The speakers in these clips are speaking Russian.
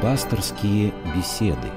Пасторские беседы.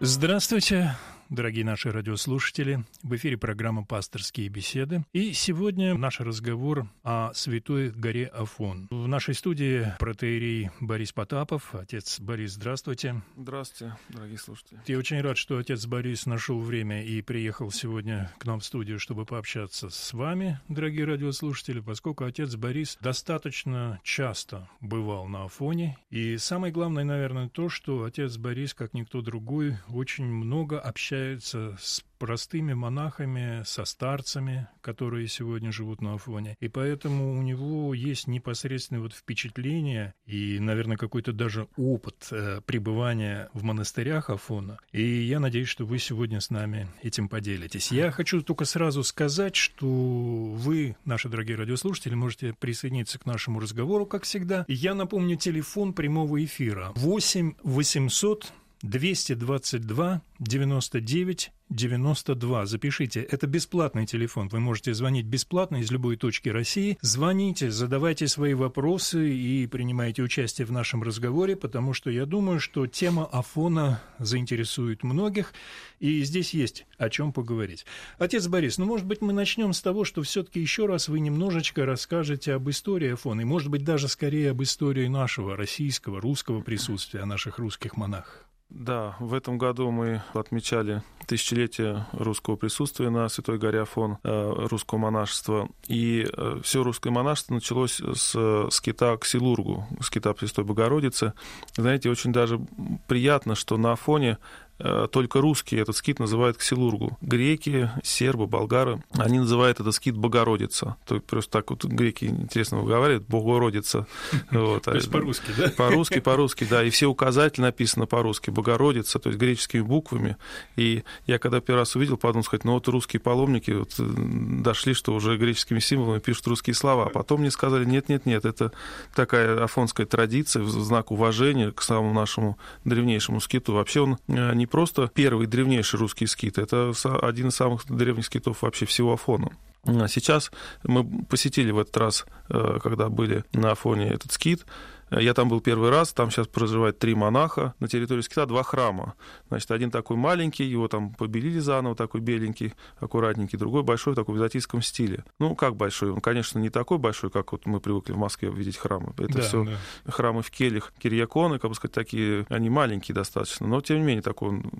Здравствуйте, дорогие наши радиослушатели. В эфире программа «Пасторские беседы». И сегодня наш разговор о Святой горе Афон. В нашей студии протеерей Борис Потапов. Отец Борис, здравствуйте. Здравствуйте, дорогие слушатели. Я очень рад, что отец Борис нашел время и приехал сегодня к нам в студию, чтобы пообщаться с вами, дорогие радиослушатели, поскольку отец Борис достаточно часто бывал на Афоне. И самое главное, наверное, то, что отец Борис, как никто другой, очень много общается общается с простыми монахами, со старцами, которые сегодня живут на Афоне. И поэтому у него есть непосредственное вот впечатление и, наверное, какой-то даже опыт э, пребывания в монастырях Афона. И я надеюсь, что вы сегодня с нами этим поделитесь. Я хочу только сразу сказать, что вы, наши дорогие радиослушатели, можете присоединиться к нашему разговору, как всегда. Я напомню телефон прямого эфира 8 800 222 99 92. Запишите, это бесплатный телефон. Вы можете звонить бесплатно из любой точки России. Звоните, задавайте свои вопросы и принимайте участие в нашем разговоре, потому что я думаю, что тема Афона заинтересует многих, и здесь есть о чем поговорить. Отец Борис, ну, может быть, мы начнем с того, что все-таки еще раз вы немножечко расскажете об истории Афона, и, может быть, даже скорее об истории нашего российского, русского присутствия, о наших русских монахах. Да, в этом году мы отмечали тысячелетие русского присутствия на Святой горе Афон, э, русского монашества. И э, все русское монашество началось с скита к Силургу, скита Престой Богородицы. Знаете, очень даже приятно, что на Афоне Э, только русские этот скит называют ксилургу. Греки, сербы, болгары, они называют этот скит Богородица. То есть просто так вот греки интересно выговаривают, Богородица. Вот. То есть по-русски, да? По-русски, по-русски, да. И все указатели написаны по-русски. Богородица, то есть греческими буквами. И я когда первый раз увидел, подумал, сказать, ну вот русские паломники вот э, дошли, что уже греческими символами пишут русские слова. А потом мне сказали, нет-нет-нет, это такая афонская традиция в знак уважения к самому нашему древнейшему скиту. Вообще он не не просто первый древнейший русский скит, это один из самых древних скитов вообще всего Афона. А сейчас мы посетили в этот раз, э, когда были на Афоне этот скит, я там был первый раз, там сейчас проживает три монаха. На территории Скита два храма. Значит, один такой маленький, его там побелили заново, такой беленький, аккуратненький, другой большой, в византийском стиле. Ну, как большой? Он, конечно, не такой большой, как вот мы привыкли в Москве видеть храмы. Это да, все да. храмы в келях, кирьяконы, как бы сказать, такие, они маленькие достаточно, но тем не менее такой он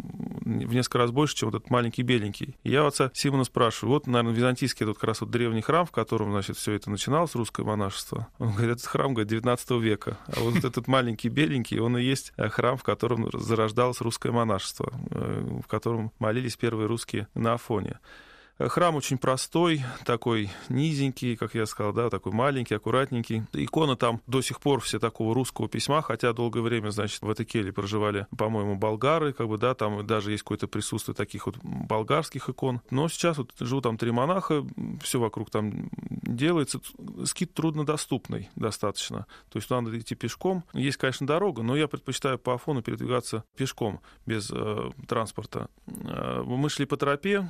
в несколько раз больше, чем вот этот маленький беленький. И я отца Симона спрашиваю, вот, наверное, византийский этот как раз вот древний храм, в котором, значит, все это начиналось, русское монашество. Он говорит, этот храм, говорит, 19 века. А вот этот маленький беленький, он и есть э, храм, в котором зарождалось русское монашество, э, в котором молились первые русские на Афоне. Храм очень простой, такой низенький, как я сказал, да, такой маленький, аккуратненький. Иконы там до сих пор все такого русского письма, хотя долгое время, значит, в этой келье проживали, по-моему, болгары, как бы, да, там даже есть какое-то присутствие таких вот болгарских икон. Но сейчас вот живут там три монаха, все вокруг там делается. Скит труднодоступный достаточно. То есть надо идти пешком. Есть, конечно, дорога, но я предпочитаю по Афону передвигаться пешком, без э, транспорта. Э, мы шли по тропе,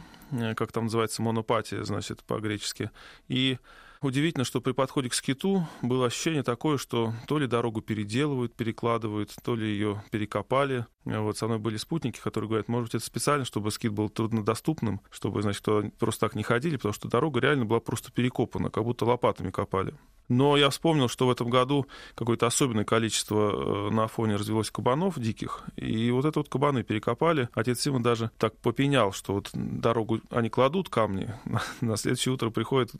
как там называется монопатия, значит, по-гречески. И удивительно, что при подходе к скиту было ощущение такое, что то ли дорогу переделывают, перекладывают, то ли ее перекопали. Вот со мной были спутники, которые говорят, может быть, это специально, чтобы скит был труднодоступным, чтобы, значит, просто так не ходили, потому что дорога реально была просто перекопана, как будто лопатами копали. Но я вспомнил, что в этом году какое-то особенное количество э, на фоне развелось кабанов диких, и вот это вот кабаны перекопали. Отец Сима даже так попенял, что вот дорогу они кладут камни, на следующее утро приходят,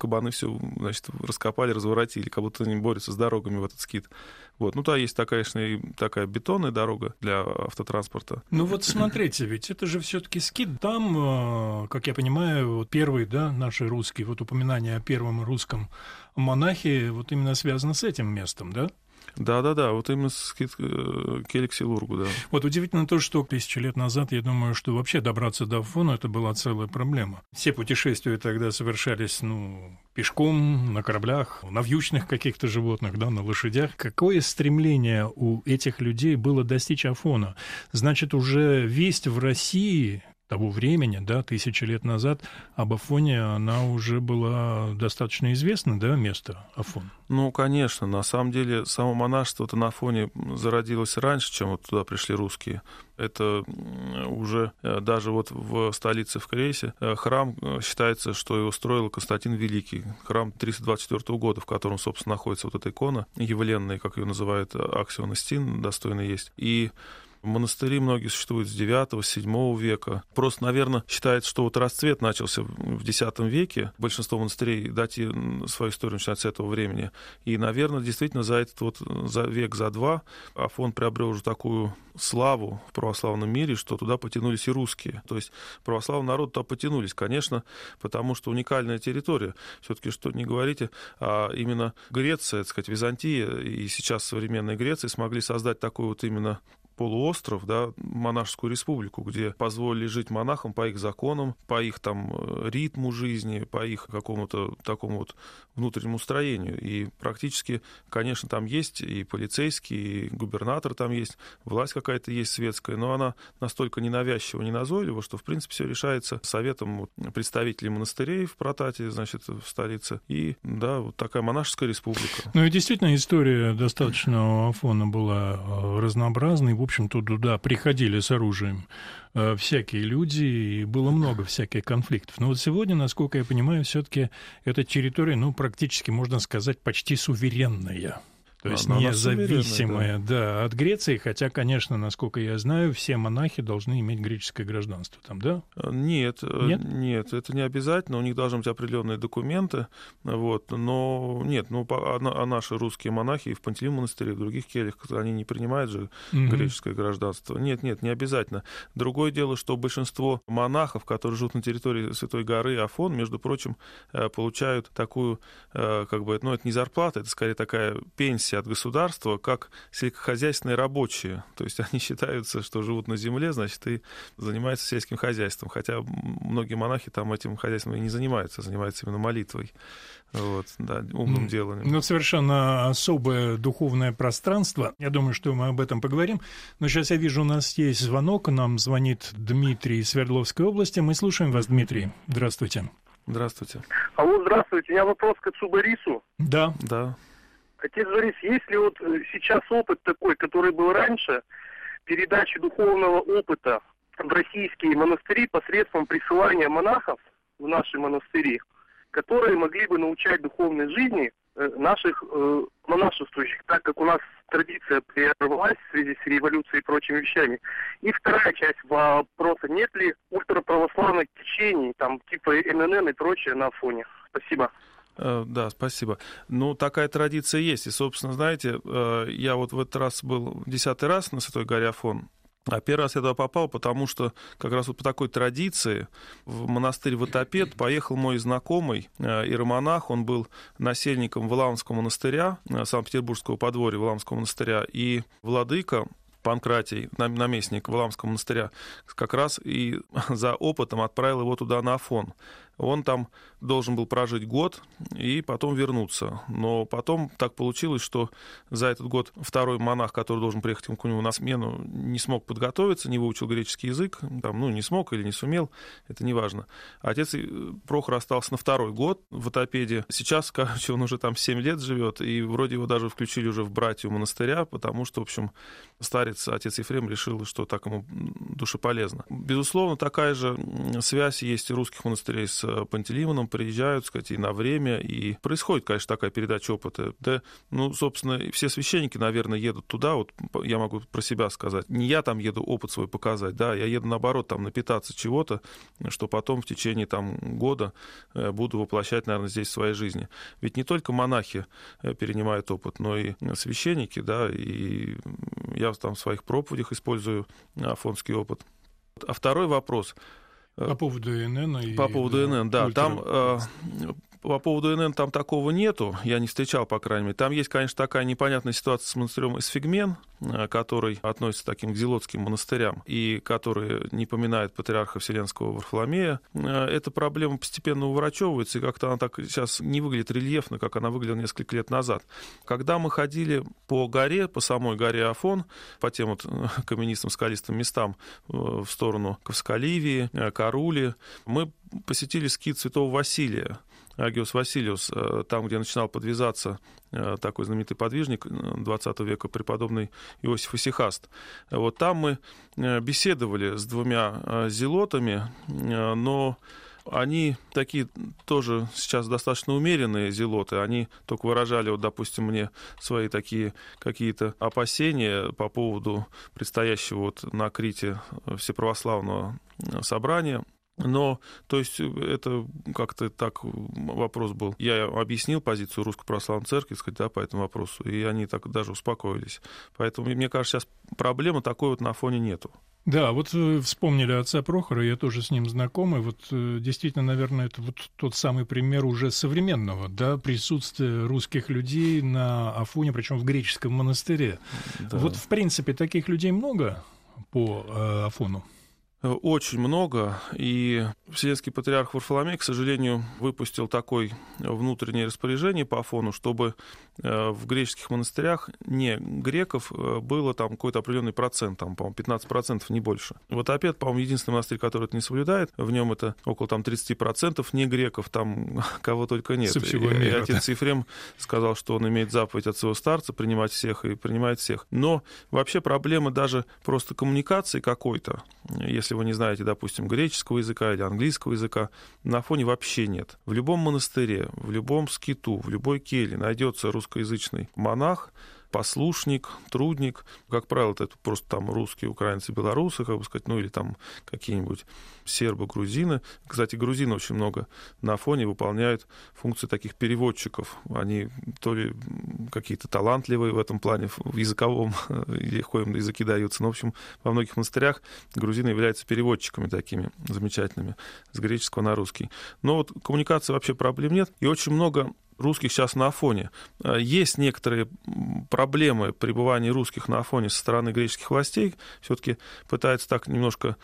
кабаны все, значит, раскопали, разворотили, как будто они борются с дорогами в этот скит. Вот. Ну, да, есть такая, конечно, и такая бетонная дорога для автотранспорта. Ну вот смотрите, ведь это же все таки скит. Там, э, как я понимаю, вот первый, да, наши русские, вот упоминание о первом русском монахе вот именно связано с этим местом, да? Да-да-да, вот именно с э, Келексилургу, да. Вот удивительно то, что тысячи лет назад, я думаю, что вообще добраться до Афона это была целая проблема. Все путешествия тогда совершались, ну, пешком, на кораблях, на вьючных каких-то животных, да, на лошадях. Какое стремление у этих людей было достичь Афона? Значит, уже весть в России того времени, да, тысячи лет назад, об Афоне она уже была достаточно известна, да, место Афон? Ну, конечно. На самом деле, само монашество-то на Афоне зародилось раньше, чем вот туда пришли русские. Это уже э, даже вот в столице в Крейсе э, храм э, считается, что его строил Константин Великий. Храм 324 года, в котором, собственно, находится вот эта икона явленная, как ее называют, Аксион Стин, достойно есть. И Монастыри многие существуют с 9-7 века. Просто, наверное, считается, что вот расцвет начался в X веке. Большинство монастырей дати свою историю начинают с этого времени. И, наверное, действительно за этот вот за век, за два Афон приобрел уже такую славу в православном мире, что туда потянулись и русские. То есть православный народ туда потянулись, конечно, потому что уникальная территория. Все-таки, что не говорите, а именно Греция, так сказать, Византия и сейчас современная Греция смогли создать такую вот именно полуостров, да, монашескую республику, где позволили жить монахам по их законам, по их там э, ритму жизни, по их какому-то такому вот внутреннему строению. И практически, конечно, там есть и полицейский, и губернатор там есть, власть какая-то есть светская, но она настолько ненавязчива, неназойлива, что, в принципе, все решается советом представителей монастырей в Протате, значит, в столице. И, да, вот такая монашеская республика. Ну и действительно история достаточно Афона была э, разнообразной общем-то, туда приходили с оружием э, всякие люди, и было много всяких конфликтов. Но вот сегодня, насколько я понимаю, все-таки эта территория, ну, практически, можно сказать, почти суверенная. То есть Она независимая, да. да, от Греции, хотя, конечно, насколько я знаю, все монахи должны иметь греческое гражданство там, да? Э, нет, э, нет, нет это не обязательно, у них должны быть определенные документы, вот, но нет, ну, а, а наши русские монахи и в Пантелеймон монастыре, в других кельях, они не принимают же угу. греческое гражданство. Нет, нет, не обязательно. Другое дело, что большинство монахов, которые живут на территории Святой горы Афон, между прочим, э, получают такую, как бы, ну, это не зарплата, это скорее такая пенсия от государства как сельскохозяйственные рабочие. То есть они считаются, что живут на земле, значит, и занимаются сельским хозяйством. Хотя многие монахи там этим хозяйством и не занимаются, занимаются именно молитвой. Вот, да, умным деланием. Ну, совершенно особое духовное пространство. Я думаю, что мы об этом поговорим. Но сейчас я вижу, у нас есть звонок. Нам звонит Дмитрий из Свердловской области. Мы слушаем вас, Дмитрий. Здравствуйте. Здравствуйте. Алло, здравствуйте. У меня вопрос к отцу Борису. Да. Да. Отец Борис, есть ли вот э, сейчас опыт такой, который был раньше, передачи духовного опыта в российские монастыри посредством присылания монахов в наши монастыри, которые могли бы научать духовной жизни э, наших э, монашествующих, так как у нас традиция прервалась в связи с революцией и прочими вещами. И вторая часть вопроса, нет ли ультраправославных течений, там типа ННН и прочее на фоне? Спасибо. Э, да, спасибо. Ну, такая традиция есть. И, собственно, знаете, э, я вот в этот раз был десятый раз на Святой горе Афон. А первый раз я туда попал, потому что как раз вот по такой традиции в монастырь Ватопед поехал мой знакомый э, иеромонах. Он был насельником Валаамского монастыря, Санкт-Петербургского подворья Валаамского монастыря. И владыка Панкратий, наместник Валаамского монастыря, как раз и за опытом отправил его туда на Афон. Он там должен был прожить год и потом вернуться. Но потом так получилось, что за этот год второй монах, который должен приехать к нему на смену, не смог подготовиться, не выучил греческий язык, там, ну, не смог или не сумел, это не важно. Отец э, Прохор остался на второй год в Атопеде. Сейчас, короче, он уже там 7 лет живет, и вроде его даже включили уже в братью монастыря, потому что, в общем, старец, отец Ефрем, решил, что так ему душеполезно. Безусловно, такая же связь есть у русских монастырей с Э, Пантелеймоном приезжают, сказать, и на время, и происходит, конечно, такая передача опыта. Да, ну, собственно, все священники, наверное, едут туда, вот я могу про себя сказать. Не я там еду опыт свой показать, да, я еду, наоборот, там напитаться чего-то, что потом в течение там года э, буду воплощать, наверное, здесь в своей жизни. Ведь не только монахи э, перенимают опыт, но и священники, да, и я там своих проповедях использую афонский опыт. А второй вопрос – по поводу ИНН. И, По поводу да, ИНН, да. Ультра... Там э, По поводу НН там такого нету, я не встречал, по крайней мере. Там есть, конечно, такая непонятная ситуация с монастырем Эсфигмен, э, который относится к таким зелотским монастырям и который не поминает патриарха Вселенского Варфоломея. Э, эта проблема постепенно уворачивается, и как-то она так сейчас не выглядит рельефно, как она выглядела несколько лет назад. Когда мы ходили по горе, по самой горе Афон, по тем вот каменистым скалистым местам в сторону Ковскаливии, Карули, мы посетили скит Святого Василия, Агиос Василиус, э, там, где начинал подвязаться э, такой знаменитый подвижник 20 э, века, преподобный Иосиф Исихаст. Вот там мы беседовали с двумя зелотами, но они такие тоже сейчас достаточно умеренные зелоты. Они только выражали, вот, допустим, мне свои такие какие-то опасения по поводу предстоящего вот на Крите всеправославного собрания. Но, то есть, это как-то так вопрос был. Я объяснил позицию Русской Православной Церкви, сказать, да, по этому вопросу, и они так даже успокоились. Поэтому, мне кажется, сейчас проблемы такой вот на фоне нету. Да, вот вы вспомнили отца Прохора, я тоже с ним знакомый. Вот э, действительно, наверное, это вот тот самый пример уже современного, да, присутствия русских людей на Афоне, причем в греческом монастыре. Да. Вот, в принципе, таких людей много по э, Афону? Очень много, и Вселенский патриарх Варфоломей, к сожалению, выпустил такое внутреннее распоряжение по Афону, чтобы э, в греческих монастырях не греков э, было там какой-то определенный процент, там, по-моему, 15%, не больше. Вот опять, по-моему, единственный монастырь, который это не соблюдает, в нем это около там 30% не греков, там кого только нет. И, мира, и отец да. Ефрем сказал, что он имеет заповедь от своего старца принимать всех и принимает всех. Но вообще проблема даже просто коммуникации какой-то, если вы не знаете, допустим, греческого языка или английского языка, на фоне вообще нет. В любом монастыре, в любом скиту, в любой келье найдется русскоязычный монах, послушник, трудник. Как правило, это просто там русские, украинцы, белорусы, как бы сказать, ну или там какие-нибудь сербы, грузины. Кстати, грузины очень много на фоне выполняют функции таких переводчиков. Они то ли какие-то талантливые в этом плане, в языковом, легко им языки даются. Но, в общем, во многих монастырях грузины являются переводчиками такими замечательными с греческого на русский. Но вот коммуникации вообще проблем нет. И очень много русских сейчас на Афоне. А, есть некоторые проблемы пребывания русских на Афоне со стороны греческих властей. Все-таки пытаются так немножко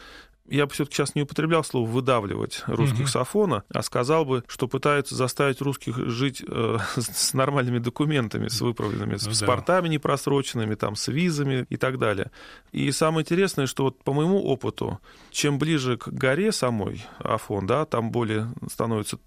я бы все-таки сейчас не употреблял слово выдавливать русских угу. с Афона, а сказал бы, что пытаются заставить русских жить э, с нормальными документами, с выправленными, с ну, паспортами да. непросроченными, там, с визами и так далее. И самое интересное, что вот по моему опыту, чем ближе к горе самой Афон, да, там более становятся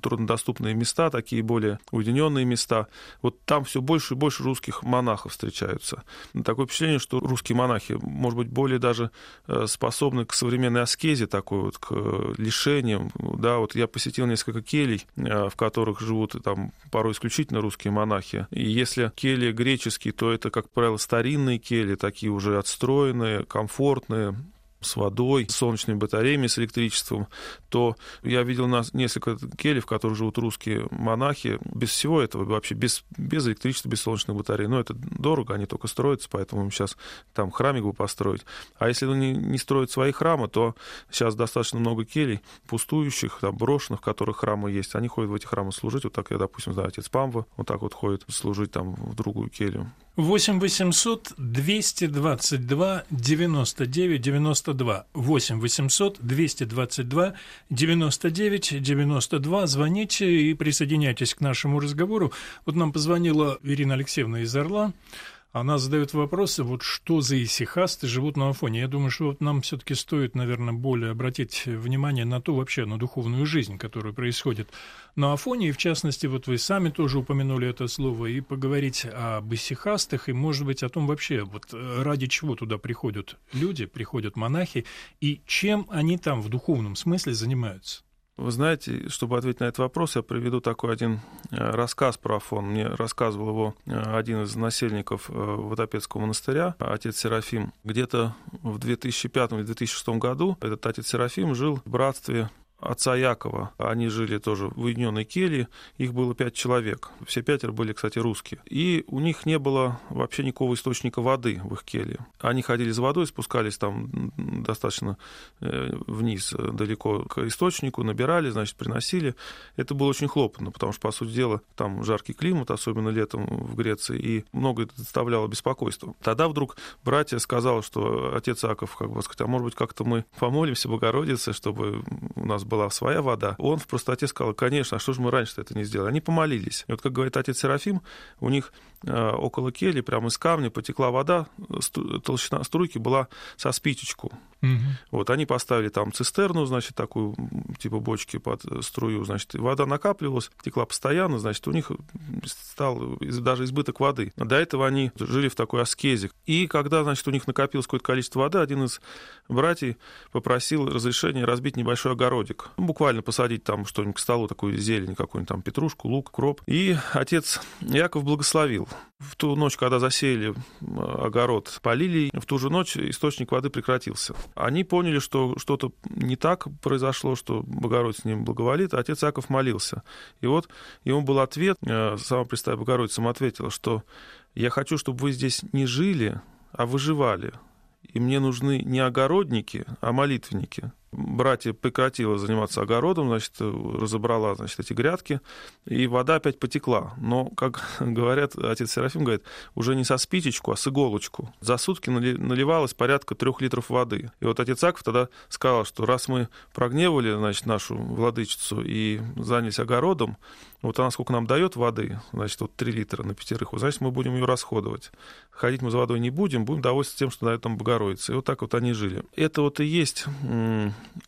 труднодоступные места, такие более уединенные места, вот там все больше и больше русских монахов встречаются. Такое впечатление, что русские монахи, может быть, более даже э, способны к современному современной аскезе такой вот, к лишениям. Да, вот я посетил несколько келей, э, в которых живут там порой исключительно русские монахи. И если кели греческие, то это, как правило, старинные кели, такие уже отстроенные, комфортные, с водой, с солнечными батареями, с электричеством, то я видел нас несколько келей, в которых живут русские монахи, без всего этого, вообще без, без электричества, без солнечных батарей. Но это дорого, они только строятся, поэтому им сейчас там храмик бы построить. А если они не строят свои храмы, то сейчас достаточно много келей, пустующих, там, брошенных, в которых храмы есть. Они ходят в эти храмы служить. Вот так я, допустим, знаю, отец Памва, вот так вот ходит служить там в другую келью. 8 800 222 99 92. 8 800 222 99 92. Звоните и присоединяйтесь к нашему разговору. Вот нам позвонила Ирина Алексеевна из Орла. Она задает вопросы, вот что за исихасты живут на Афоне. Я думаю, что вот нам все-таки стоит, наверное, более обратить внимание на ту вообще, на духовную жизнь, которая происходит на Афоне. И в частности, вот вы сами тоже упомянули это слово, и поговорить об исихастах, и, может быть, о том вообще, вот ради чего туда приходят люди, приходят монахи, и чем они там в духовном смысле занимаются. Вы знаете, чтобы ответить на этот вопрос, я приведу такой один э, рассказ про Афон. Мне рассказывал его э, один из насельников э, Водопецкого монастыря, отец Серафим. Где-то в 2005 или 2006 году этот отец Серафим жил в братстве отца Якова. Они жили тоже в уединенной келье, их было пять человек. Все пятеро были, кстати, русские. И у них не было вообще никакого источника воды в их келье. Они ходили за водой, спускались там достаточно э, вниз, э, далеко к источнику, набирали, значит, приносили. Это было очень хлопотно, потому что, по сути дела, там жаркий климат, особенно летом в Греции, и много это доставляло беспокойство. Тогда вдруг братья сказал, что отец Аков, как бы сказать, а может быть, как-то мы помолимся Богородице, чтобы у нас была своя вода. Он в простоте сказал, конечно, а что же мы раньше это не сделали? Они помолились. И вот, как говорит отец Серафим, у них около кели, прямо из камня потекла вода, толщина струйки была со спичечку. Угу. Вот они поставили там цистерну, значит, такую типа бочки под струю, значит, вода накапливалась, текла постоянно, значит, у них стал даже избыток воды. До этого они жили в такой аскезе. И когда, значит, у них накопилось какое-то количество воды, один из братьев попросил разрешения разбить небольшой огородик. Ну, буквально посадить там что-нибудь к столу, такую зелень, какую-нибудь там петрушку, лук, кроп. И отец Яков благословил. В ту ночь, когда засеяли огород, полили, в ту же ночь источник воды прекратился. Они поняли, что что-то не так произошло, что Богородица ним благоволит, а отец Яков молился. И вот ему был ответ, э, сама Пресвятая Богородица ему ответила, что «Я хочу, чтобы вы здесь не жили, а выживали. И мне нужны не огородники, а молитвенники братья прекратила заниматься огородом, значит, разобрала, значит, эти грядки, и вода опять потекла. Но, как говорят, отец Серафим говорит, уже не со спичечку, а с иголочку. За сутки наливалось порядка трех литров воды. И вот отец Аков тогда сказал, что раз мы прогневали, значит, нашу владычицу и занялись огородом, вот она сколько нам дает воды, значит, вот 3 литра на пятерых, значит, мы будем ее расходовать. Ходить мы за водой не будем, будем довольствоваться тем, что на этом Богородице. И вот так вот они жили. Это вот и есть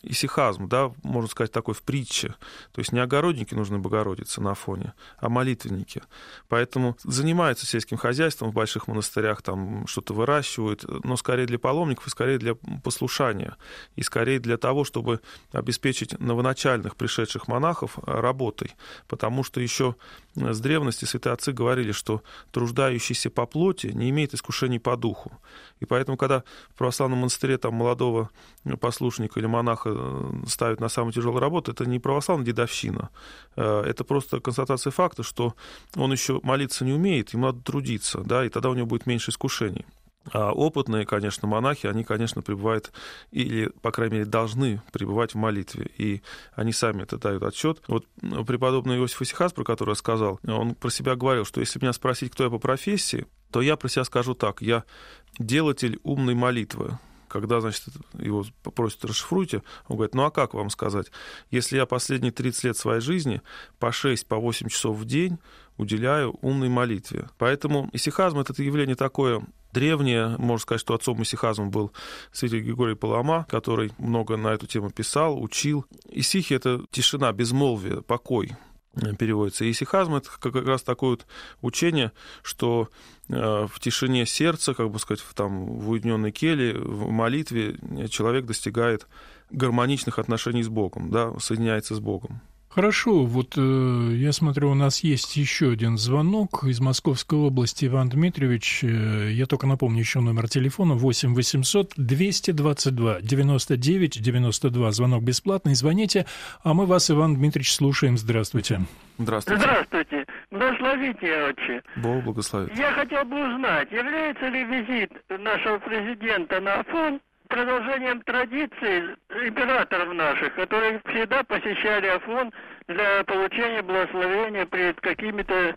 исихазм, да, можно сказать, такой в притче. То есть не огородники нужны Богородице на фоне, а молитвенники. Поэтому занимаются сельским хозяйством в больших монастырях, там что-то выращивают, но скорее для паломников и скорее для послушания. И скорее для того, чтобы обеспечить новоначальных пришедших монахов работой. Потому что еще с древности святые отцы говорили, что труждающийся по плоти не имеет искушений по духу. И поэтому, когда в православном монастыре там молодого послушника или монаха э, ставят на самую тяжелую работу, это не православная дедовщина. Э, это просто констатация факта, что он еще молиться не умеет, ему надо трудиться, да, и тогда у него будет меньше искушений. А опытные, конечно, монахи, они, конечно, пребывают или, по крайней мере, должны пребывать в молитве. И они сами это дают отчет. Вот преподобный Иосиф Исихас, про который я сказал, он про себя говорил, что если меня спросить, кто я по профессии, то я про себя скажу так. Я делатель умной молитвы когда, значит, его попросят расшифруйте, он говорит, ну а как вам сказать? Если я последние 30 лет своей жизни по 6, по 8 часов в день уделяю умной молитве. Поэтому исихазм — это явление такое древнее. Можно сказать, что отцом исихазма был святитель Григорий Палама, который много на эту тему писал, учил. Исихи — это тишина, безмолвие, покой переводится. И исихазм — это как раз такое вот учение, что э, в тишине сердца, как бы сказать, в, там, в уединенной келе, в молитве человек достигает гармоничных отношений с Богом, да, соединяется с Богом. Хорошо, вот э, я смотрю, у нас есть еще один звонок из Московской области. Иван Дмитриевич, э, я только напомню еще номер телефона 8 800 222 99 92. Звонок бесплатный, звоните. А мы вас, Иван Дмитриевич, слушаем. Здравствуйте. Здравствуйте. Здравствуйте. Благословите, отче. Бог благословит. Я хотел бы узнать, является ли визит нашего президента на Афон продолжением традиций императоров наших, которые всегда посещали Афон для получения благословения перед какими-то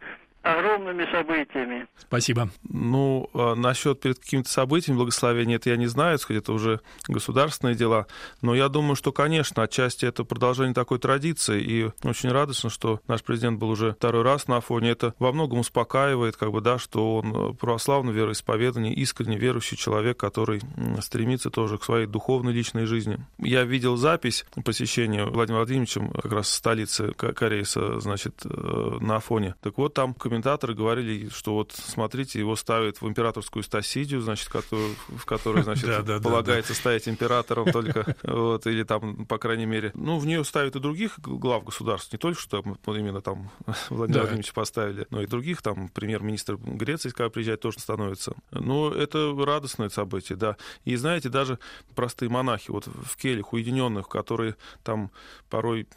огромными событиями. Спасибо. Ну, а насчет перед какими-то событиями благословения, это я не знаю, сказать, это уже государственные дела, но я думаю, что, конечно, отчасти это продолжение такой традиции, и очень радостно, что наш президент был уже второй раз на Афоне. Это во многом успокаивает, как бы, да, что он православный вероисповедание, искренне верующий человек, который стремится тоже к своей духовной личной жизни. Я видел запись посещения Владимира Владимировичем как раз столицы Кореи, значит, э, на Афоне. Так вот, там комментарий комментаторы говорили, что вот смотрите, его ставят в императорскую стасидию, значит, в которой, значит, полагается стоять императором только, вот, или там, по крайней мере, ну, в нее ставят и других глав государств, не только что именно там Владимир Владимирович поставили, но и других, там, премьер-министр Греции, когда приезжает, тоже становится. Но это радостное событие, да. И знаете, даже простые монахи, вот в келях уединенных, которые там порой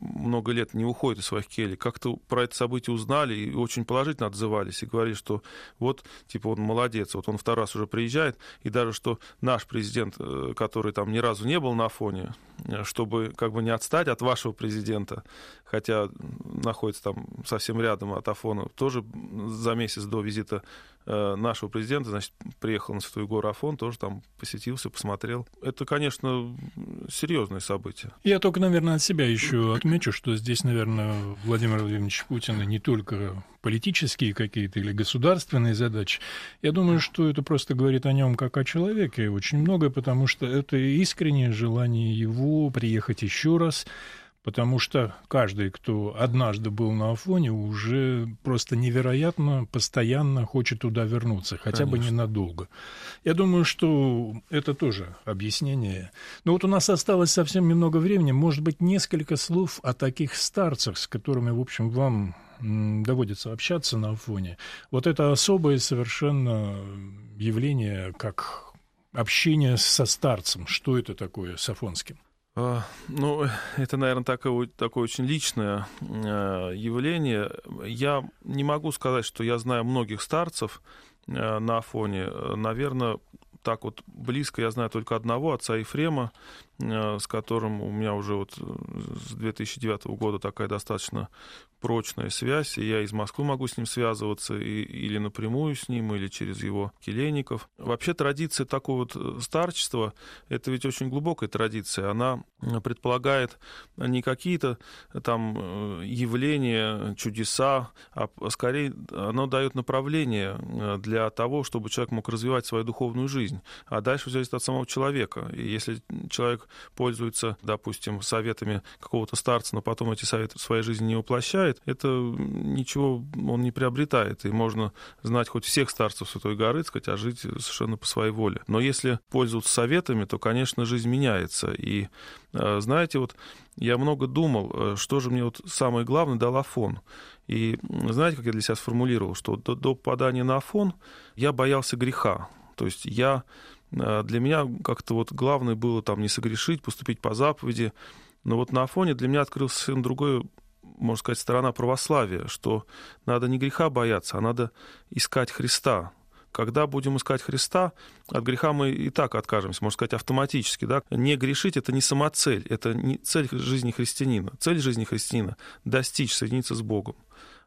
много лет не уходят из своих келей, как-то про это событие узнали и очень положительно отзывались и говорили, что вот, типа, он молодец, вот он второй раз уже приезжает, и даже что наш президент, э, который там ни разу не был на фоне, э, чтобы как бы не отстать от вашего президента, хотя находится там совсем рядом от Афона, тоже за месяц до визита Э, нашего президента, значит, приехал на Святую Гору Афон, тоже там посетился, посмотрел. Это, конечно, серьезное событие. Я только, наверное, от себя еще отмечу, что здесь, наверное, Владимир Владимирович Путин не только политические какие-то или государственные задачи. Я думаю, что это просто говорит о нем как о человеке очень многое, потому что это искреннее желание его приехать еще раз, потому что каждый, кто однажды был на Афоне, уже просто невероятно постоянно хочет туда вернуться, хотя Конечно. бы ненадолго. Я думаю, что это тоже объяснение. Но вот у нас осталось совсем немного времени, может быть, несколько слов о таких старцах, с которыми, в общем, вам доводится общаться на Афоне. Вот это особое совершенно явление, как общение со старцем. Что это такое с Афонским? А, ну, это, наверное, такое, такое очень личное а, явление. Я не могу сказать, что я знаю многих старцев а, на Афоне. Наверное, так вот близко я знаю только одного, отца Ефрема, с которым у меня уже вот с 2009 года такая достаточно прочная связь, и я из Москвы могу с ним связываться и, или напрямую с ним, или через его келейников. Вообще традиция такого вот э, старчества, это ведь очень глубокая традиция, она предполагает не какие-то э, там э, явления, чудеса, а скорее оно дает направление для того, чтобы человек мог развивать свою духовную жизнь. А дальше зависит от самого человека. И если человек пользуется, допустим, советами какого-то старца, но потом эти советы в своей жизни не воплощает, это ничего он не приобретает. И можно знать хоть всех старцев Святой горы, сказать, а жить совершенно по своей воле. Но если пользоваться советами, то, конечно, жизнь меняется. И э, знаете, вот я много думал, э, что же мне вот самое главное дал Афон. И знаете, как я для себя сформулировал, что до, до попадания на Афон я боялся греха. То есть я для меня как-то вот главное было там не согрешить, поступить по заповеди. Но вот на Афоне для меня открылся совершенно другой можно сказать, сторона православия, что надо не греха бояться, а надо искать Христа. Когда будем искать Христа, от греха мы и так откажемся, можно сказать, автоматически. Да? Не грешить — это не самоцель, это не цель жизни христианина. Цель жизни христианина — достичь, соединиться с Богом.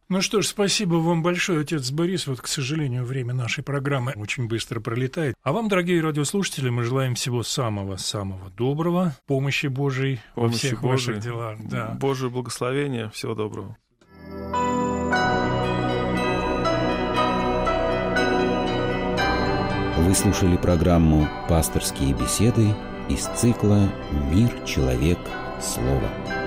Ну что ж, спасибо вам большое, отец Борис. Вот, к сожалению, время нашей программы очень быстро пролетает. А вам, дорогие радиослушатели, мы желаем всего самого-самого доброго, помощи Божией помощи во всех Божией, ваших делах. Да. Божие благословение, всего доброго. Вы слушали программу «Пасторские беседы» из цикла «Мир, человек, слово».